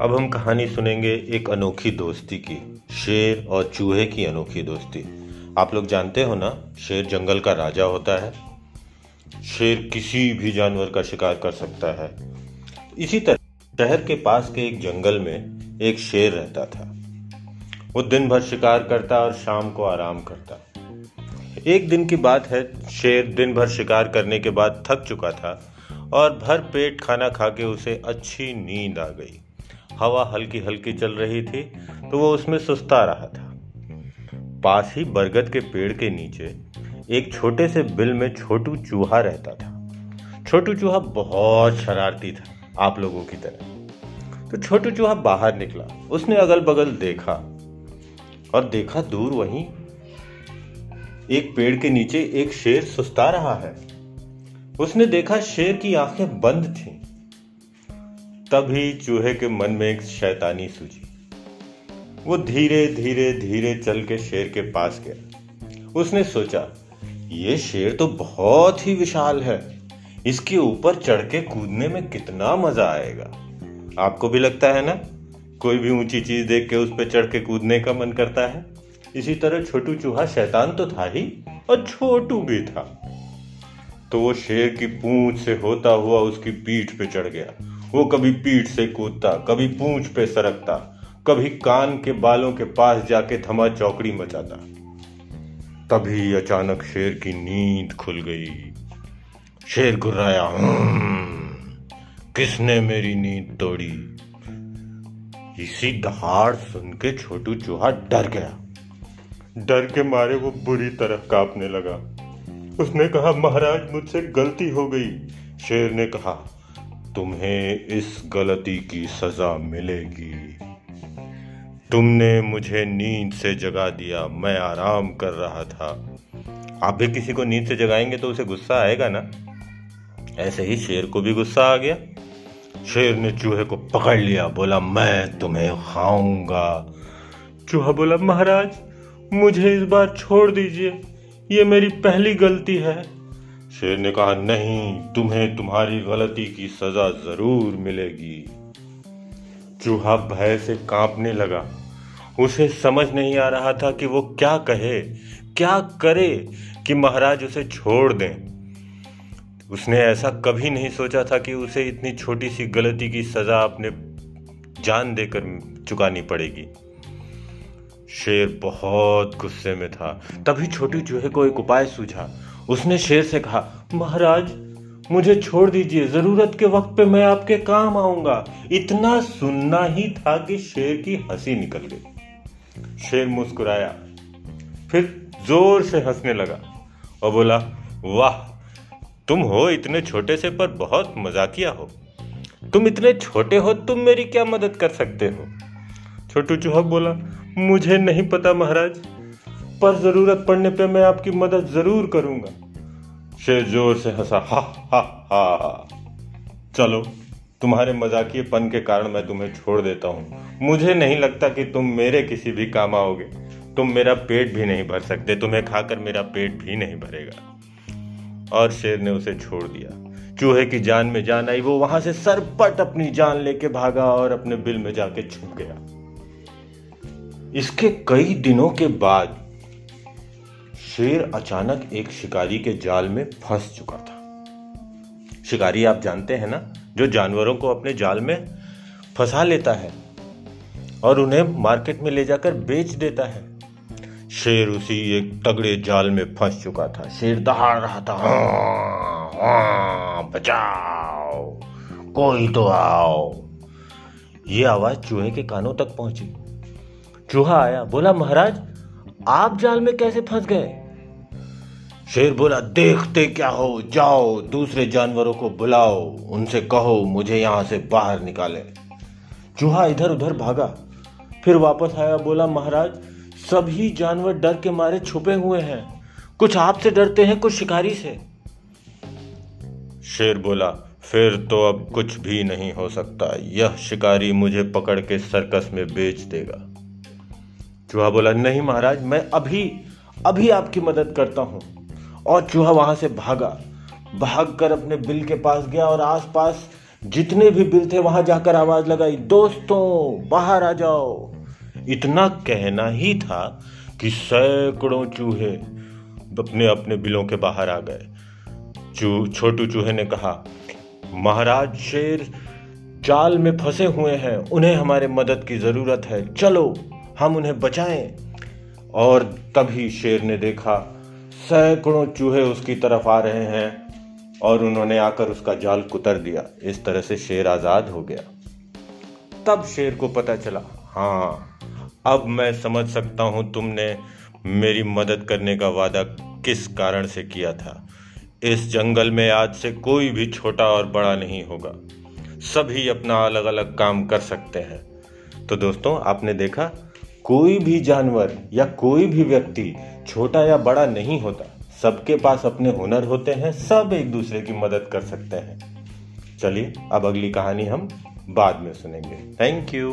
अब हम कहानी सुनेंगे एक अनोखी दोस्ती की, शेर और चूहे की अनोखी दोस्ती। आप लोग जानते हो ना, शेर जंगल का राजा होता है। शेर किसी भी जानवर का शिकार कर सकता है। इसी तरह शहर के पास के एक जंगल में एक शेर रहता था। वो दिन भर शिकार करता और शाम को आराम करता। एक दिन की बात है, शेर दिन भर शिकार करने के बाद थक चुका था और भर पेट खाना खा के उसे अच्छी नींद आ गई। हवा हल्की हल्की चल रही थी तो वो उसमें सुस्ता रहा था। पास ही बरगद के पेड़ के नीचे एक छोटे से बिल में छोटू चूहा रहता था। छोटू चूहा बहुत शरारती था आप लोगों की तरह। तो छोटू चूहा बाहर निकला, उसने अगल बगल देखा और देखा दूर वहीं एक पेड़ के नीचे एक शेर सुस्ता रहा है। उसने देखा शेर की आँखें बंद थीं। तभी चूहे के मन में एक शैतानी सूझी वो धीरे धीरे धीरे चल के शेर के पास गया। उसने सोचा, ये शेर तो बहुत ही विशाल है। इसके ऊपर चढ़ के कूदने में कितना मज़ा आएगा। आपको भी लगता है ना? कोई भी ऊँची चीज़ देख के उस पर चढ़ के कूदने का मन करता है। इसी तरह छोटू चूहा शैतान तो था ही, और छोटू भी था। तो वो शेर की पूंछ से होता हुआ उसकी पीठ पे चढ़ गया। वो कभी पीठ से कूदता कभी पूंछ पे सरकता कभी कान के बालों के पास जाके थमा चौकड़ी मचाता। तभी अचानक शेर की नींद खुल गई। शेर गुर्राया "हम्म, किसने मेरी नींद तोड़ी? इसी दहाड़ सुन के छोटू चूहा डर गया। डर के मारे वो बुरी तरह कांपने लगा। उसने कहा महाराज मुझसे गलती हो गई। शेर ने कहा तुम्हें इस गलती की सजा मिलेगी। तुमने मुझे नींद से जगा दिया, मैं आराम कर रहा था। आप भी किसी को नींद से जगाएँगे तो उसे गुस्सा आएगा ना? ऐसे ही शेर को भी गुस्सा आ गया। शेर ने चूहे को पकड़ लिया, बोला, मैं तुम्हें खाऊँगा। चूहा बोला, महाराज, मुझे इस बार छोड़ दीजिए। ये मेरी पहली गलती है। शेर ने कहा, नहीं, तुम्हें तुम्हारी गलती की सजा ज़रूर मिलेगी। चूहा भय से कांपने लगा, उसे समझ नहीं आ रहा था कि वो क्या कहे, क्या करे कि महाराज उसे छोड़ दें। उसने ऐसा कभी नहीं सोचा था कि उसे इतनी छोटी सी गलती की सजा अपने जान देकर चुकानी पड़ेगी। शेर बहुत गुस्से में था, तभी छोटी चूहे को एक उपाय सूझा। उसने शेर से कहा, महाराज, मुझे छोड़ दीजिए, ज़रूरत के वक्त पे मैं आपके काम आऊँगा। इतना सुनना ही था कि शेर की हँसी निकल गई। शेर मुस्कुराया, फिर ज़ोर से हंसने लगा और बोला, वाह, तुम हो इतने छोटे से, पर बहुत मजाकिया हो। तुम इतने छोटे हो, तुम मेरी क्या मदद कर सकते हो? छोटू चूहा बोला, मुझे नहीं पता, महाराज पर ज़रूरत पड़ने पे मैं आपकी मदद ज़रूर करूँगा। शेर ज़ोर से हंसा, हा हा हा चलो, तुम्हारे मजाकियेपन के कारण मैं तुम्हें छोड़ देता हूँ। मुझे नहीं लगता कि तुम मेरे किसी भी काम आओगे। तुम मेरा पेट भी नहीं भर सकते, तुम्हें खाकर मेरा पेट भी नहीं भरेगा। और शेर ने उसे छोड़ दिया। चूहे की जान में जान आई, वो वहाँ से सरपट अपनी जान लेके भागा और अपने बिल में जाके छुप गया। इसके कई दिनों के बाद शेर अचानक एक शिकारी के जाल में फंस चुका था। शिकारी आप जानते हैं ना जो जानवरों को अपने जाल में फंसा लेता है और उन्हें मार्केट में ले जाकर बेच देता है। शेर उसी एक तगड़े जाल में फंस चुका था। शेर दहाड़ रहा था। हाँ, हाँ, बचाओ कोई तो आओ। ये आवाज़ चूहे के कानों तक पहुँची। चूहा आया बोला महाराज आप जाल में कैसे फंस गए? शेर बोला, देखते क्या हो? जाओ, दूसरे जानवरों को बुलाओ, उनसे कहो, मुझे यहाँ से बाहर निकाले। चूहा इधर उधर भागा। फिर वापस आया, बोला, महाराज, सभी जानवर डर के मारे छुपे हुए हैं। कुछ आपसे डरते हैं, कुछ शिकारी से। शेर बोला, फिर तो अब कुछ भी नहीं हो सकता। यह शिकारी मुझे पकड़ के सर्कस में बेच देगा। चूहा बोला, नहीं महाराज, मैं अभी अभी आपकी मदद करता हूँ। और चूहा वहाँ से भागा। भाग कर अपने बिल के पास गया और आसपास जितने भी बिल थे, वहाँ जाकर आवाज़ लगाई, दोस्तों, बाहर आ जाओ। इतना कहना ही था कि सैकड़ों चूहे अपने अपने बिलों के बाहर आ गए। चू, छोटू चूहे ने कहा, महाराज शेर चाल में फंसे हुए हैं, उन्हें हमारे मदद की ज़रूरत है। चलो, हम उन्हें बचाएँ। और तभी शेर ने देखा सैकड़ों चूहे उसकी तरफ़ आ रहे हैं और उन्होंने आकर उसका जाल कुतर दिया। इस तरह से शेर आज़ाद हो गया। तब शेर को पता चला हाँ अब मैं समझ सकता हूँ तुमने मेरी मदद करने का वादा किस कारण से किया था। इस जंगल में आज से कोई भी छोटा और बड़ा नहीं होगा। सभी अपना अलग अलग काम कर सकते हैं। तो दोस्तों, आपने देखा, कोई भी जानवर या कोई भी व्यक्ति छोटा या बड़ा नहीं होता। सबके पास अपने हुनर होते हैं, सब एक दूसरे की मदद कर सकते हैं। चलिए, अब अगली कहानी हम बाद में सुनेंगे। Thank you